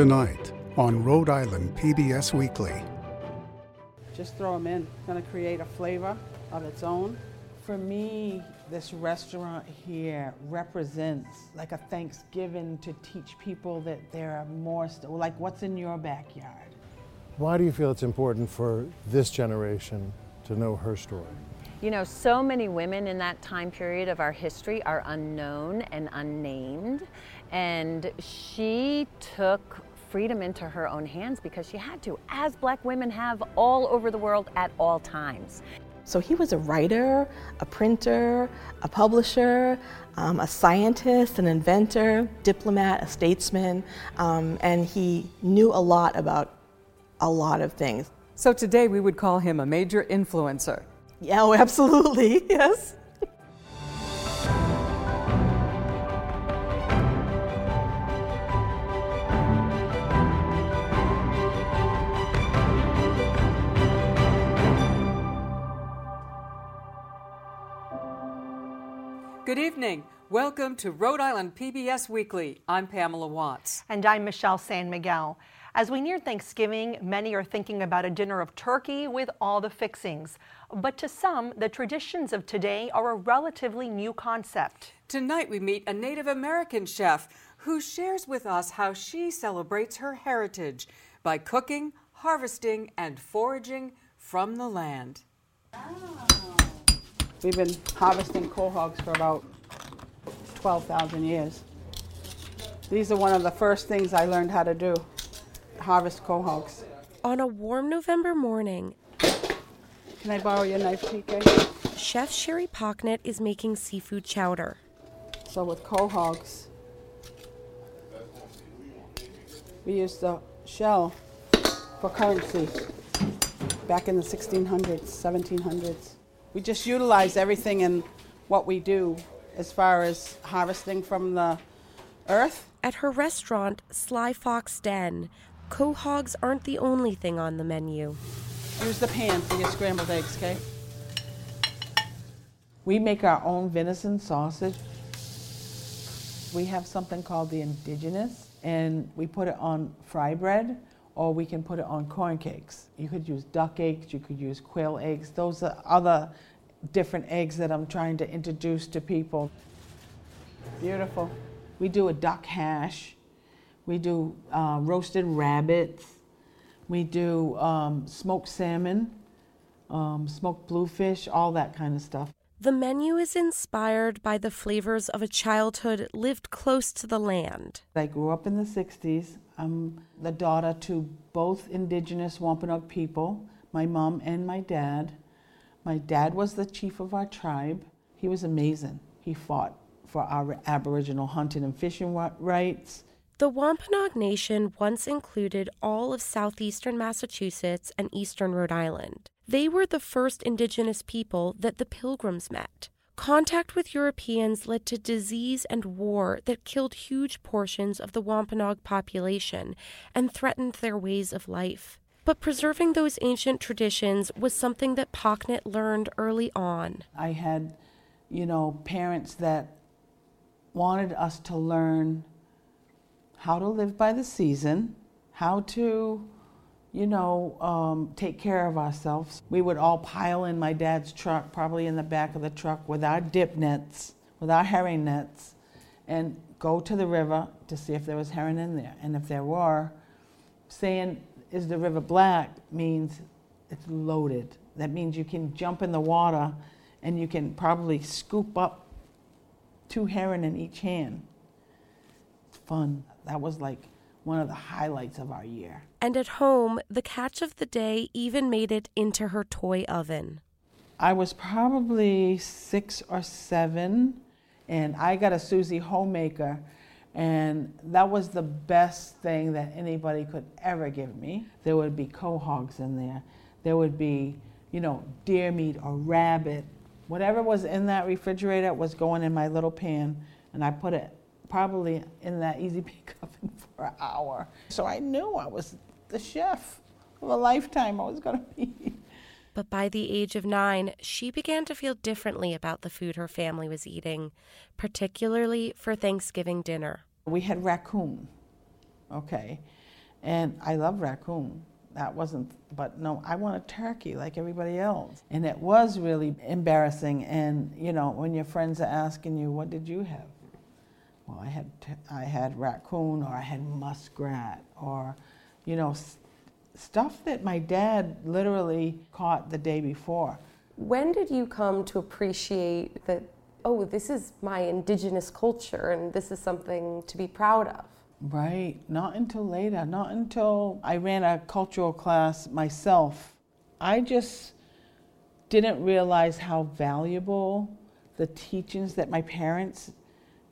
tonight on Rhode Island PBS Weekly. Just throw them in. It's going to create a flavor of its own. For me, this restaurant here represents like a Thanksgiving to teach people that there are more, st- like what's in your backyard. Why do you feel it's important for this generation to know her story? You know, so many women in that time period of our history are unknown and unnamed. And she took freedom into her own hands because she had to, as black women have all over the world at all times. So he was a writer, a printer, a publisher, um, a scientist, an inventor, diplomat, a statesman, um, and he knew a lot about a lot of things. So today we would call him a major influencer. Yeah, oh, absolutely, yes. Good evening. Welcome to Rhode Island PBS Weekly. I'm Pamela Watts. And I'm Michelle San Miguel. As we near Thanksgiving, many are thinking about a dinner of turkey with all the fixings. But to some, the traditions of today are a relatively new concept. Tonight we meet a Native American chef who shares with us how she celebrates her heritage by cooking, harvesting, and foraging from the land. Ah. We've been harvesting quahogs for about 12,000 years. These are one of the first things I learned how to do harvest quahogs. On a warm November morning, Can I borrow your knife, TK? Chef Sherry Pocknett is making seafood chowder. So with quahogs, we used the shell for currency back in the 1600s, 1700s. We just utilize everything in what we do as far as harvesting from the earth. At her restaurant, Sly Fox Den, quahogs aren't the only thing on the menu. Use the pan for your scrambled eggs, okay? We make our own venison sausage. We have something called the indigenous, and we put it on fry bread, or we can put it on corn cakes. You could use duck eggs, you could use quail eggs. Those are other different eggs that I'm trying to introduce to people. Beautiful. We do a duck hash. We do uh, roasted rabbits. We do um, smoked salmon, um, smoked bluefish, all that kind of stuff. The menu is inspired by the flavors of a childhood lived close to the land. I grew up in the 60s. I'm the daughter to both indigenous Wampanoag people, my mom and my dad. My dad was the chief of our tribe. He was amazing. He fought for our Aboriginal hunting and fishing rights. The Wampanoag Nation once included all of southeastern Massachusetts and eastern Rhode Island. They were the first indigenous people that the Pilgrims met. Contact with Europeans led to disease and war that killed huge portions of the Wampanoag population and threatened their ways of life. But preserving those ancient traditions was something that Pocknett learned early on. I had, you know, parents that wanted us to learn how to live by the season, how to, you know, um, take care of ourselves. We would all pile in my dad's truck, probably in the back of the truck, with our dip nets, with our herring nets, and go to the river to see if there was herring in there. And if there were, saying, is the river black means it's loaded. That means you can jump in the water and you can probably scoop up two herring in each hand. It's fun. That was like one of the highlights of our year. And at home, the catch of the day even made it into her toy oven. I was probably six or seven, and I got a Susie homemaker, and that was the best thing that anybody could ever give me. There would be quahogs in there. There would be, you know, deer meat or rabbit. Whatever was in that refrigerator was going in my little pan, and I put it probably in that easy bake oven for an hour. So I knew I was the chef of a lifetime I was going to be. But by the age of nine, she began to feel differently about the food her family was eating, particularly for Thanksgiving dinner. We had raccoon, okay, And I love raccoon. That wasn't, but no, I want a turkey like everybody else. And it was really embarrassing. And, you know, when your friends are asking you, what did you have? Well, I had, I had raccoon or I had muskrat or, you know, stuff that my dad literally caught the day before. When did you come to appreciate that, oh, this is my indigenous culture and this is something to be proud of? Right, not until later, not until I ran a cultural class myself. I just didn't realize how valuable the teachings that my parents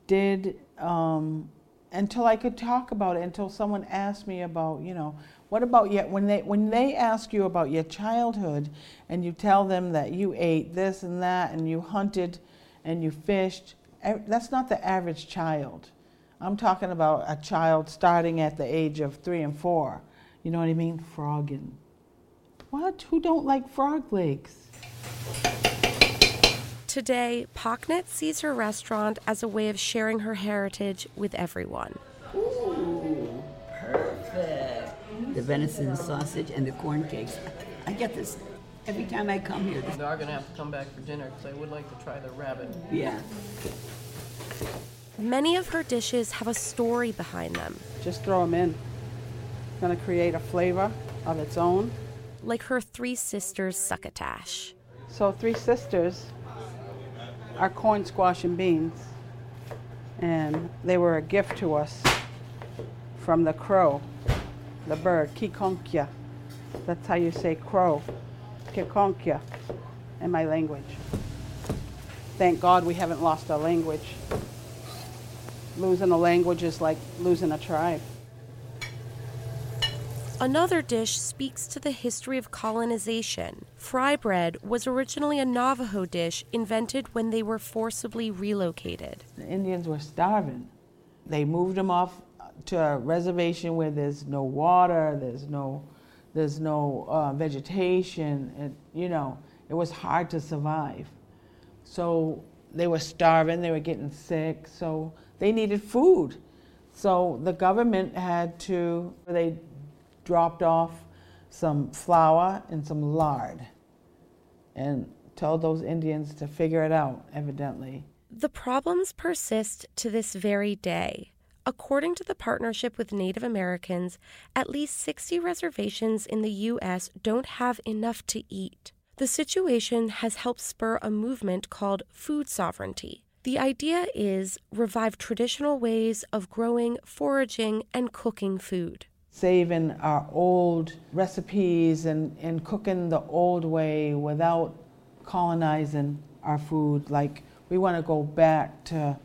did um, until I could talk about it, until someone asked me about, you know, what about yet when they when they ask you about your childhood and you tell them that you ate this and that and you hunted and you fished, that's not the average child. I'm talking about a child starting at the age of three and four. You know what I mean? Frogging. What? Who don't like frog legs? Today, Pocknett sees her restaurant as a way of sharing her heritage with everyone. Ooh, perfect the venison sausage, and the corn cakes. I get this every time I come here. They are going to have to come back for dinner because I would like to try the rabbit. Yeah. Many of her dishes have a story behind them. Just throw them in. It's Going to create a flavor of its own. Like her three sisters' succotash. So, three sisters are corn, squash, and beans. And they were a gift to us from the crow the bird, Kikonkia. That's how you say crow, Kikonkia in my language. Thank God we haven't lost our language. Losing a language is like losing a tribe. Another dish speaks to the history of colonization. Fry bread was originally a Navajo dish invented when they were forcibly relocated. The Indians were starving. They moved them off to a reservation where there's no water, there's no, there's no uh, vegetation, and you know, it was hard to survive. So they were starving, they were getting sick, so they needed food. So the government had to, they dropped off some flour and some lard and told those Indians to figure it out, evidently. The problems persist to this very day. According to the Partnership with Native Americans, at least 60 reservations in the U.S. don't have enough to eat. The situation has helped spur a movement called food sovereignty. The idea is revive traditional ways of growing, foraging, and cooking food. Saving our old recipes and, and cooking the old way without colonizing our food. Like, we want to go back to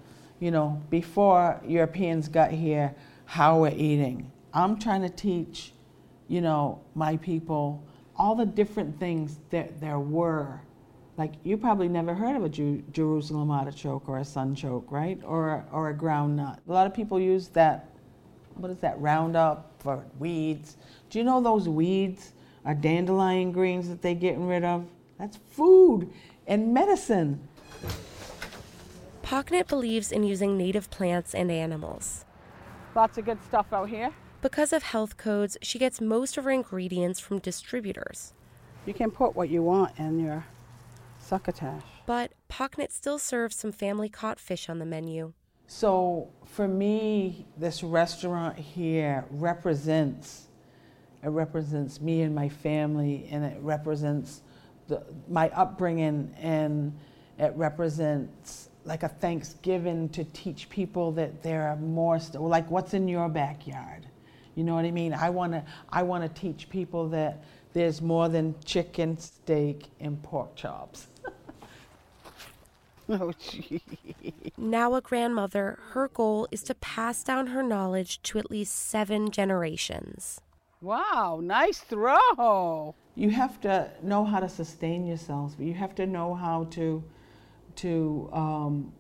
you know, before Europeans got here, how we're eating. I'm trying to teach, you know, my people all the different things that there were. Like you probably never heard of a Jerusalem artichoke or a sunchoke, right? Or or a ground nut. A lot of people use that. What is that Roundup for weeds? Do you know those weeds are dandelion greens that they're getting rid of? That's food and medicine. Pocknett believes in using native plants and animals. Lots of good stuff out here. Because of health codes, she gets most of her ingredients from distributors. You can put what you want in your succotash. But Pocknett still serves some family caught fish on the menu. So for me, this restaurant here represents it represents me and my family, and it represents the, my upbringing, and it represents like a Thanksgiving to teach people that there are more, st- like what's in your backyard. You know what I mean? I want to I want to teach people that there's more than chicken, steak, and pork chops. oh, gee. Now a grandmother, her goal is to pass down her knowledge to at least seven generations. Wow, nice throw. You have to know how to sustain yourselves, but you have to know how to to um,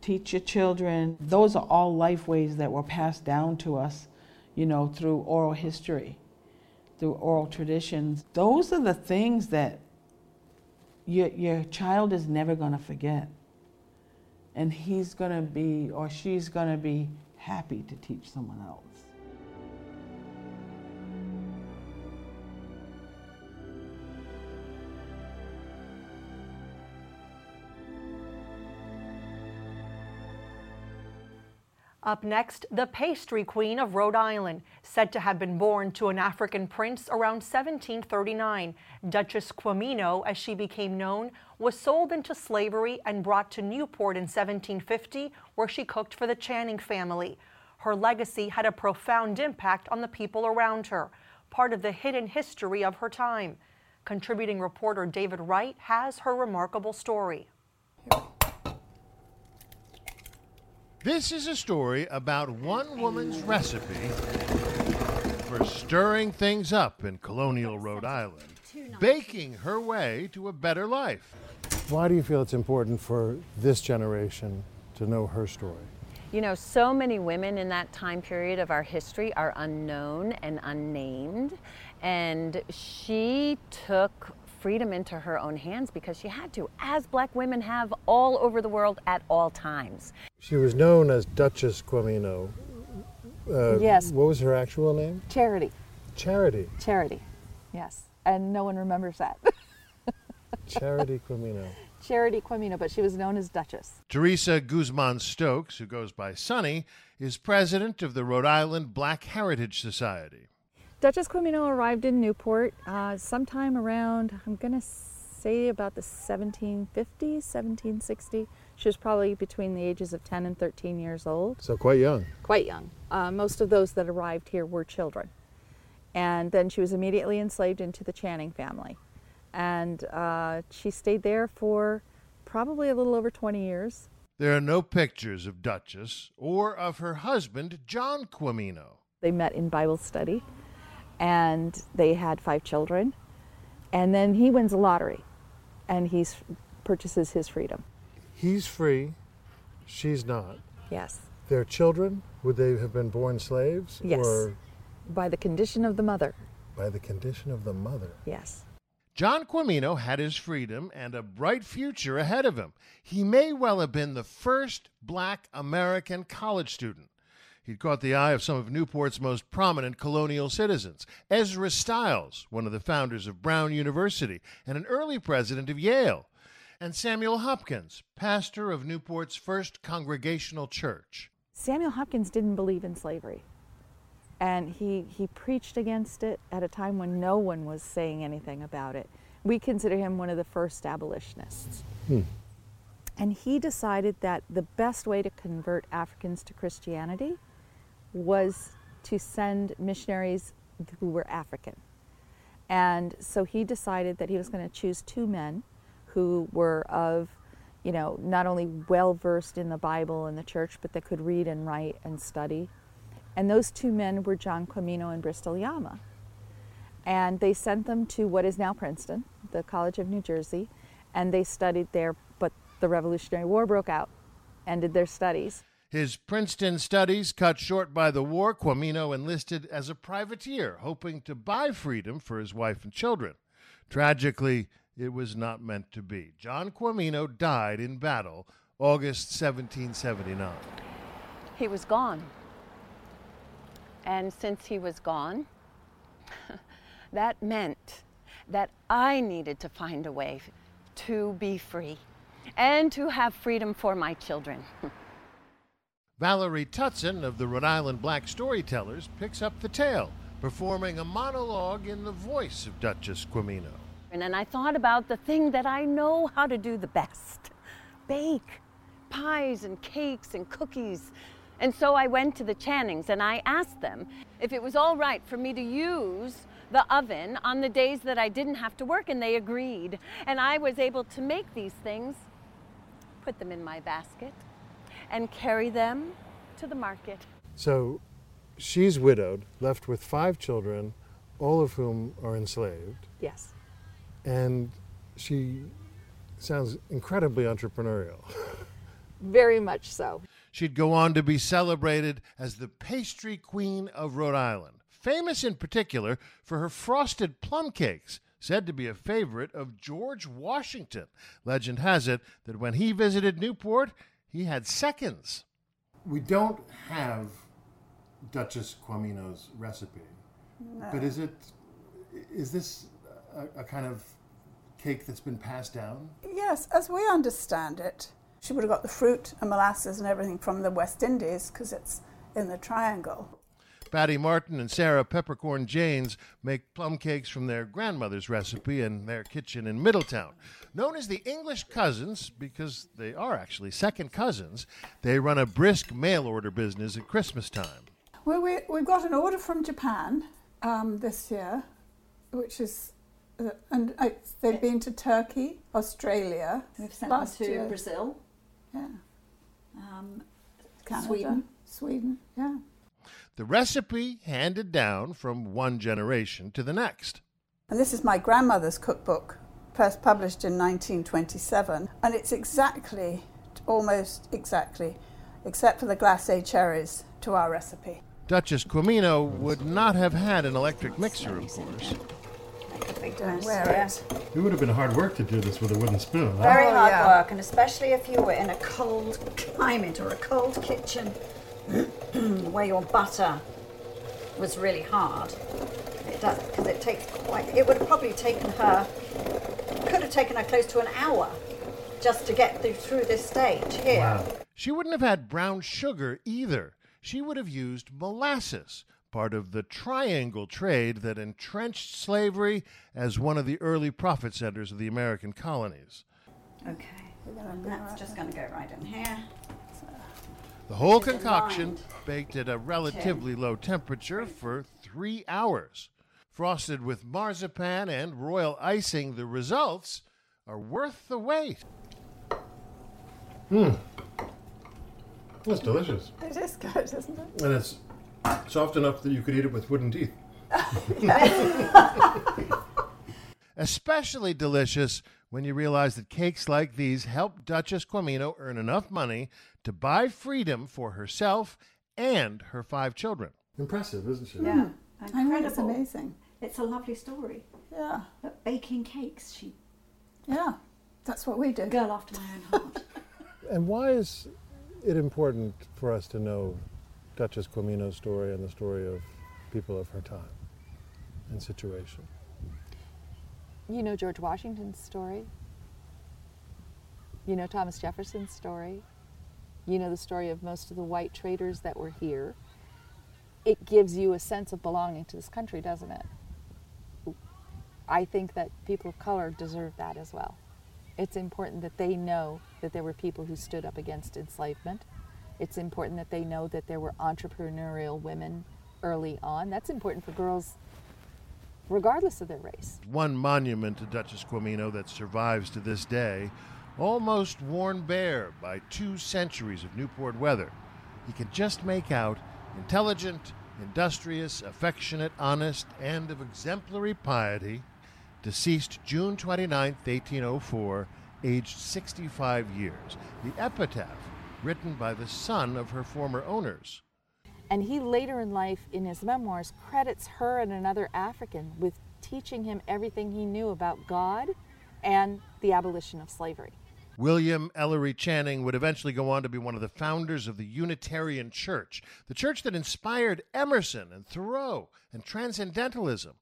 teach your children. Those are all life ways that were passed down to us, you know, through oral history, through oral traditions. Those are the things that your, your child is never going to forget. And he's going to be, or she's going to be happy to teach someone else. Up next, the pastry queen of Rhode Island, said to have been born to an African prince around 1739. Duchess Quamino, as she became known, was sold into slavery and brought to Newport in 1750, where she cooked for the Channing family. Her legacy had a profound impact on the people around her, part of the hidden history of her time. Contributing reporter David Wright has her remarkable story. This is a story about one woman's recipe for stirring things up in colonial Rhode Island, baking her way to a better life. Why do you feel it's important for this generation to know her story? You know, so many women in that time period of our history are unknown and unnamed. And she took freedom into her own hands because she had to, as black women have all over the world at all times. She was known as Duchess Quamino. Uh, Yes. What was her actual name? Charity. Charity. Charity. Yes. And no one remembers that. Charity Quamino. Charity Quamino, but she was known as Duchess. Teresa Guzman Stokes, who goes by Sunny, is president of the Rhode Island Black Heritage Society. Duchess Quamino arrived in Newport uh, sometime around, I'm going to say about the 1750s, 1760. She was probably between the ages of 10 and 13 years old. So quite young. Quite young. Uh, most of those that arrived here were children. And then she was immediately enslaved into the Channing family. And uh, she stayed there for probably a little over 20 years. There are no pictures of Duchess or of her husband, John Quamino. They met in Bible study and they had five children. And then he wins a lottery and he purchases his freedom. He's free, she's not. Yes. Their children, would they have been born slaves? Yes. Or By the condition of the mother. by the condition of the mother? Yes. John Quamino had his freedom and a bright future ahead of him. He may well have been the first black American college student. He'd caught the eye of some of Newport's most prominent colonial citizens. Ezra Stiles, one of the founders of Brown University and an early president of Yale. And Samuel Hopkins, pastor of Newport's first congregational church. Samuel Hopkins didn't believe in slavery. And he, he preached against it at a time when no one was saying anything about it. We consider him one of the first abolitionists. Hmm. And he decided that the best way to convert Africans to Christianity was to send missionaries who were African. And so he decided that he was going to choose two men who were of, you know, not only well versed in the Bible and the church, but that could read and write and study. And those two men were John Quamino and Bristol Yamma. And they sent them to what is now Princeton, the College of New Jersey, and they studied there, but the Revolutionary War broke out, ended their studies. His Princeton studies cut short by the war, Quamino enlisted as a privateer, hoping to buy freedom for his wife and children. Tragically, it was not meant to be. John Quamino died in battle August 1779. He was gone. And since he was gone, that meant that I needed to find a way to be free and to have freedom for my children. Valerie Tutson of the Rhode Island Black Storytellers picks up the tale, performing a monologue in the voice of Duchess Quamino. And then I thought about the thing that I know how to do the best bake pies and cakes and cookies. And so I went to the Channings and I asked them if it was all right for me to use the oven on the days that I didn't have to work, and they agreed. And I was able to make these things, put them in my basket, and carry them to the market. So she's widowed, left with five children, all of whom are enslaved. Yes. And she sounds incredibly entrepreneurial. Very much so. She'd go on to be celebrated as the pastry queen of Rhode Island, famous in particular for her frosted plum cakes, said to be a favorite of George Washington. Legend has it that when he visited Newport, he had seconds. We don't have Duchess Quamino's recipe, but is it is this a, a kind of cake that's been passed down? Yes, as we understand it, She would have got the fruit and molasses and everything from the West Indies because it's in the triangle. Patty Martin and Sarah Peppercorn Janes make plum cakes from their grandmother's recipe in their kitchen in Middletown. Known as the English Cousins, because they are actually second cousins, they run a brisk mail order business at Christmas time. Well, we, we've got an order from Japan um, this year, which is, uh, and uh, they've been to Turkey, Australia. We've sent them last to year. Brazil, Yeah. um, Canada, Sweden. Sweden, yeah. The recipe handed down from one generation to the next. And this is my grandmother's cookbook, first published in 1927. And it's exactly, almost exactly, except for the glacé cherries, to our recipe. Duchess Quamino would not have had an electric mixer, of course. Don't wear it. It would have been hard work to do this with a wooden spoon. huh? Very Oh, hard yeah. work, and especially if you were in a cold climate or a cold kitchen where your butter was really hard. It does because it takes quite. It would have probably taken her. Could have taken her close to an hour just to get through, through this stage here. She wouldn't have had brown sugar either. She would have used molasses, part of the triangle trade that entrenched slavery as one of the early profit centers of the American colonies. Okay, that's just going to go right in here. The whole concoction baked at a relatively low temperature for three hours. Frosted with marzipan and royal icing, the results are worth the wait. Mmm. That's delicious. It is good, isn't it? And it's soft enough that you could eat it with wooden teeth. Especially delicious when you realize that cakes like these help Duchess Quamino earn enough money to buy freedom for herself and her five children. Impressive, isn't she? Yeah, I know, it's amazing. It's a lovely story. Yeah. But baking cakes, she Yeah. That's what we do. girl after my own heart. And why is it important for us to know Duchess Quamino's story and the story of people of her time and situation? You know George Washington's story. You know Thomas Jefferson's story. You know the story of most of the white traders that were here. It gives you a sense of belonging to this country, doesn't it? I think that people of color deserve that as well. It's important that they know that there were people who stood up against enslavement. It's important that they know that there were entrepreneurial women early on. That's important for girls regardless of their race. One monument to Duchess Quamino that survives to this day, almost worn bare by two centuries of Newport weather. You can just make out intelligent, industrious, affectionate, honest, and of exemplary piety, deceased June 29, 1804, aged 65 years. The epitaph written by the son of her former owners. And he later in life, in his memoirs, credits her and another African with teaching him everything he knew about God and the abolition of slavery. William Ellery Channing would eventually go on to be one of the founders of the Unitarian Church, the church that inspired Emerson and Thoreau and Transcendentalism,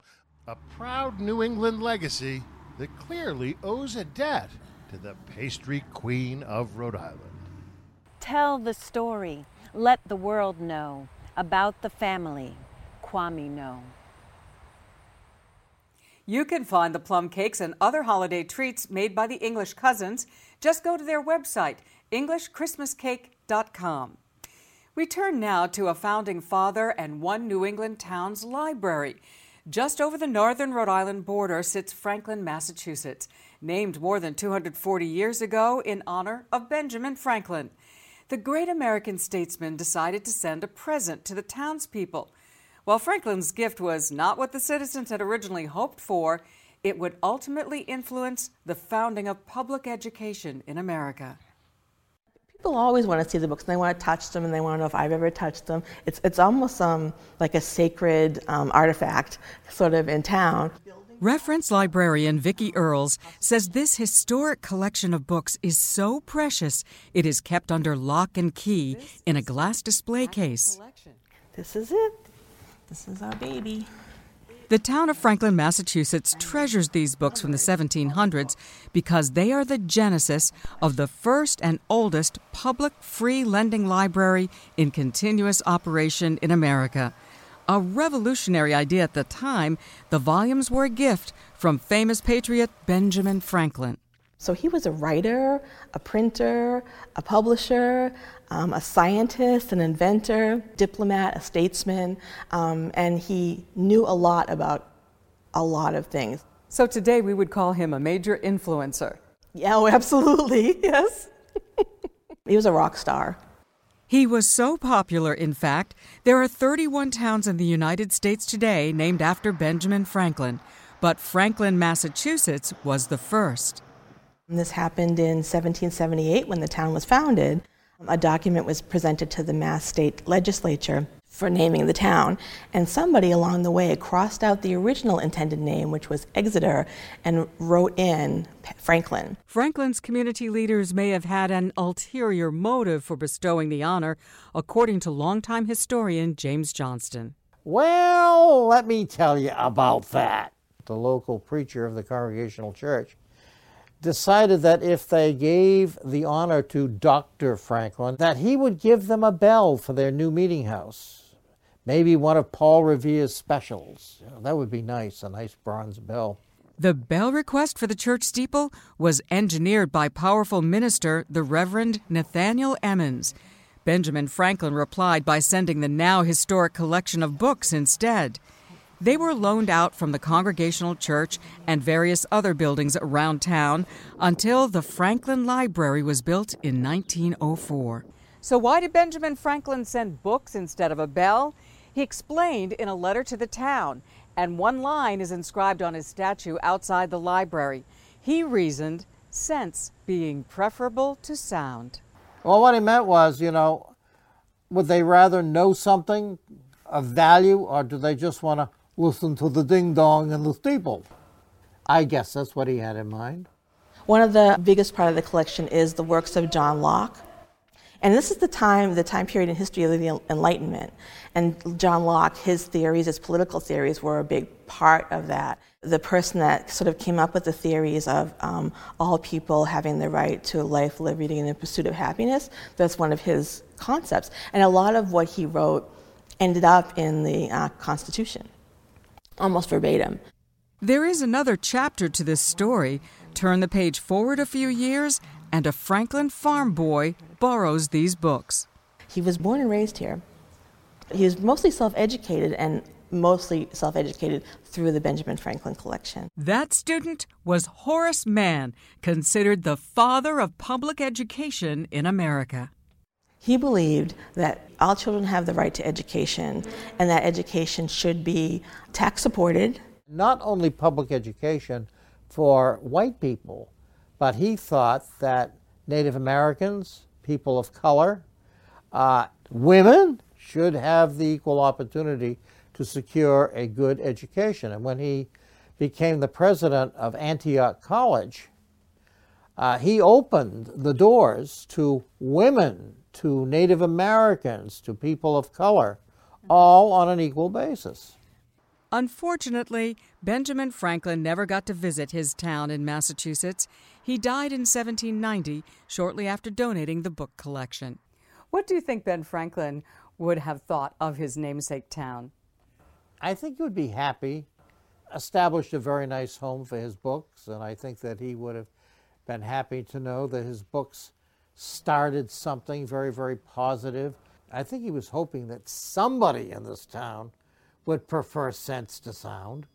a proud New England legacy that clearly owes a debt to the pastry queen of Rhode Island. Tell the story. Let the world know about the family, Quamino. You can find the plum cakes and other holiday treats made by the English cousins. Just go to their website, EnglishChristmasCake.com. We turn now to a founding father and one New England town's library. Just over the northern Rhode Island border sits Franklin, Massachusetts, named more than 240 years ago in honor of Benjamin Franklin. The great American statesman decided to send a present to the townspeople. While Franklin's gift was not what the citizens had originally hoped for, it would ultimately influence the founding of public education in America. People always want to see the books and they want to touch them and they want to know if I've ever touched them. It's, it's almost um, like a sacred um, artifact sort of in town. Reference librarian Vicki Earls says this historic collection of books is so precious it is kept under lock and key in a glass display case. This is it. This is our baby. The town of Franklin, Massachusetts treasures these books from the 1700s because they are the genesis of the first and oldest public free lending library in continuous operation in America. A revolutionary idea at the time, the volumes were a gift from famous patriot Benjamin Franklin. So he was a writer, a printer, a publisher, um, a scientist, an inventor, diplomat, a statesman, um, and he knew a lot about a lot of things. So today we would call him a major influencer. Yeah, oh, absolutely, yes. he was a rock star. He was so popular, in fact, there are 31 towns in the United States today named after Benjamin Franklin, but Franklin, Massachusetts was the first. This happened in 1778 when the town was founded. A document was presented to the Mass State Legislature for naming the town, and somebody along the way crossed out the original intended name, which was Exeter, and wrote in Franklin. Franklin's community leaders may have had an ulterior motive for bestowing the honor, according to longtime historian James Johnston. Well, let me tell you about that. The local preacher of the Congregational Church decided that if they gave the honor to Dr. Franklin, that he would give them a bell for their new meeting house. Maybe one of Paul Revere's specials. You know, that would be nice, a nice bronze bell. The bell request for the church steeple was engineered by powerful minister the Reverend Nathaniel Emmons. Benjamin Franklin replied by sending the now historic collection of books instead. They were loaned out from the Congregational Church and various other buildings around town until the Franklin Library was built in 1904. So, why did Benjamin Franklin send books instead of a bell? He explained in a letter to the town, and one line is inscribed on his statue outside the library. He reasoned sense being preferable to sound. Well, what he meant was, you know, would they rather know something of value or do they just want to listen to the ding dong and the steeple. I guess that's what he had in mind. One of the biggest part of the collection is the works of John Locke. And this is the time, the time period in history of the Enlightenment. And John Locke, his theories, his political theories, were a big part of that. The person that sort of came up with the theories of um, all people having the right to life, liberty, and the pursuit of happiness, that's one of his concepts. And a lot of what he wrote ended up in the uh, Constitution almost verbatim. There is another chapter to this story. Turn the page forward a few years, and a Franklin farm boy borrows these books. He was born and raised here. He was mostly self educated and mostly self educated through the Benjamin Franklin collection. That student was Horace Mann, considered the father of public education in America. He believed that all children have the right to education and that education should be tax supported. Not only public education for white people, but he thought that Native Americans, people of color, uh, women should have the equal opportunity to secure a good education. And when he became the president of Antioch College, uh, he opened the doors to women to Native Americans, to people of color, all on an equal basis. Unfortunately, Benjamin Franklin never got to visit his town in Massachusetts. He died in 1790, shortly after donating the book collection. What do you think Ben Franklin would have thought of his namesake town? I think he would be happy, established a very nice home for his books, and I think that he would have been happy to know that his books started something very, very positive. I think he was hoping that somebody in this town would prefer sense to sound.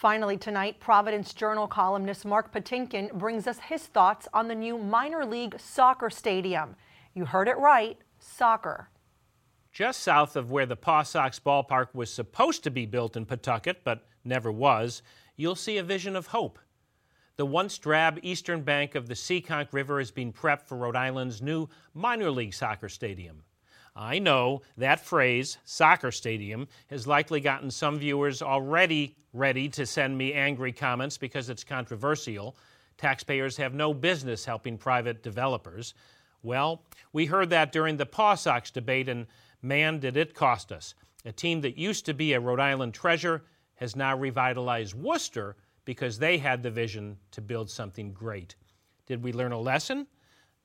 Finally, tonight, Providence Journal columnist Mark Patinkin brings us his thoughts on the new minor league soccer stadium. You heard it right soccer. Just south of where the Paw Sox ballpark was supposed to be built in Pawtucket, but never was, you'll see a vision of hope. The once drab eastern bank of the Seekonk River is being prepped for Rhode Island's new minor league soccer stadium. I know that phrase, soccer stadium, has likely gotten some viewers already ready to send me angry comments because it's controversial. Taxpayers have no business helping private developers. Well, we heard that during the Paw Sox debate, and man, did it cost us. A team that used to be a Rhode Island treasure has now revitalized Worcester because they had the vision to build something great. Did we learn a lesson?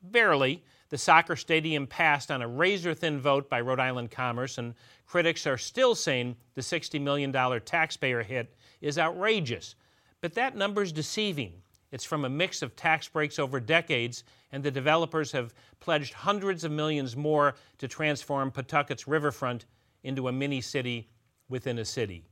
Barely. The soccer stadium passed on a razor thin vote by Rhode Island Commerce, and critics are still saying the $60 million taxpayer hit is outrageous. But that number's deceiving. It's from a mix of tax breaks over decades, and the developers have pledged hundreds of millions more to transform Pawtucket's riverfront into a mini city within a city.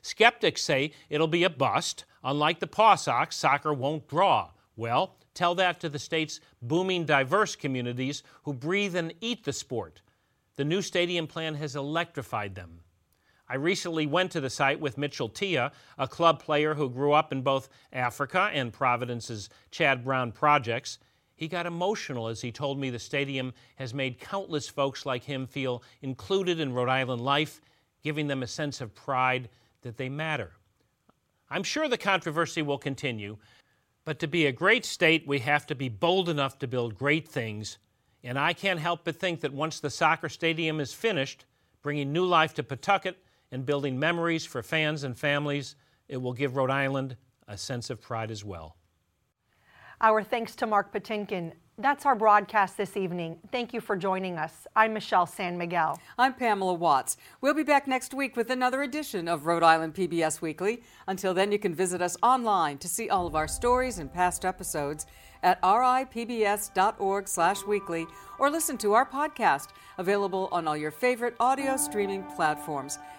Skeptics say it'll be a bust. Unlike the Paw Sox, soccer won't draw. Well, tell that to the state's booming diverse communities who breathe and eat the sport. The new stadium plan has electrified them. I recently went to the site with Mitchell Tia, a club player who grew up in both Africa and Providence's Chad Brown projects. He got emotional as he told me the stadium has made countless folks like him feel included in Rhode Island life, giving them a sense of pride that they matter. I'm sure the controversy will continue, but to be a great state, we have to be bold enough to build great things. And I can't help but think that once the soccer stadium is finished, bringing new life to Pawtucket and building memories for fans and families, it will give Rhode Island a sense of pride as well. Our thanks to Mark Patinkin. That's our broadcast this evening. Thank you for joining us. I'm Michelle San Miguel. I'm Pamela Watts. We'll be back next week with another edition of Rhode Island PBS Weekly. Until then, you can visit us online to see all of our stories and past episodes at ripbs.org/weekly or listen to our podcast available on all your favorite audio streaming platforms.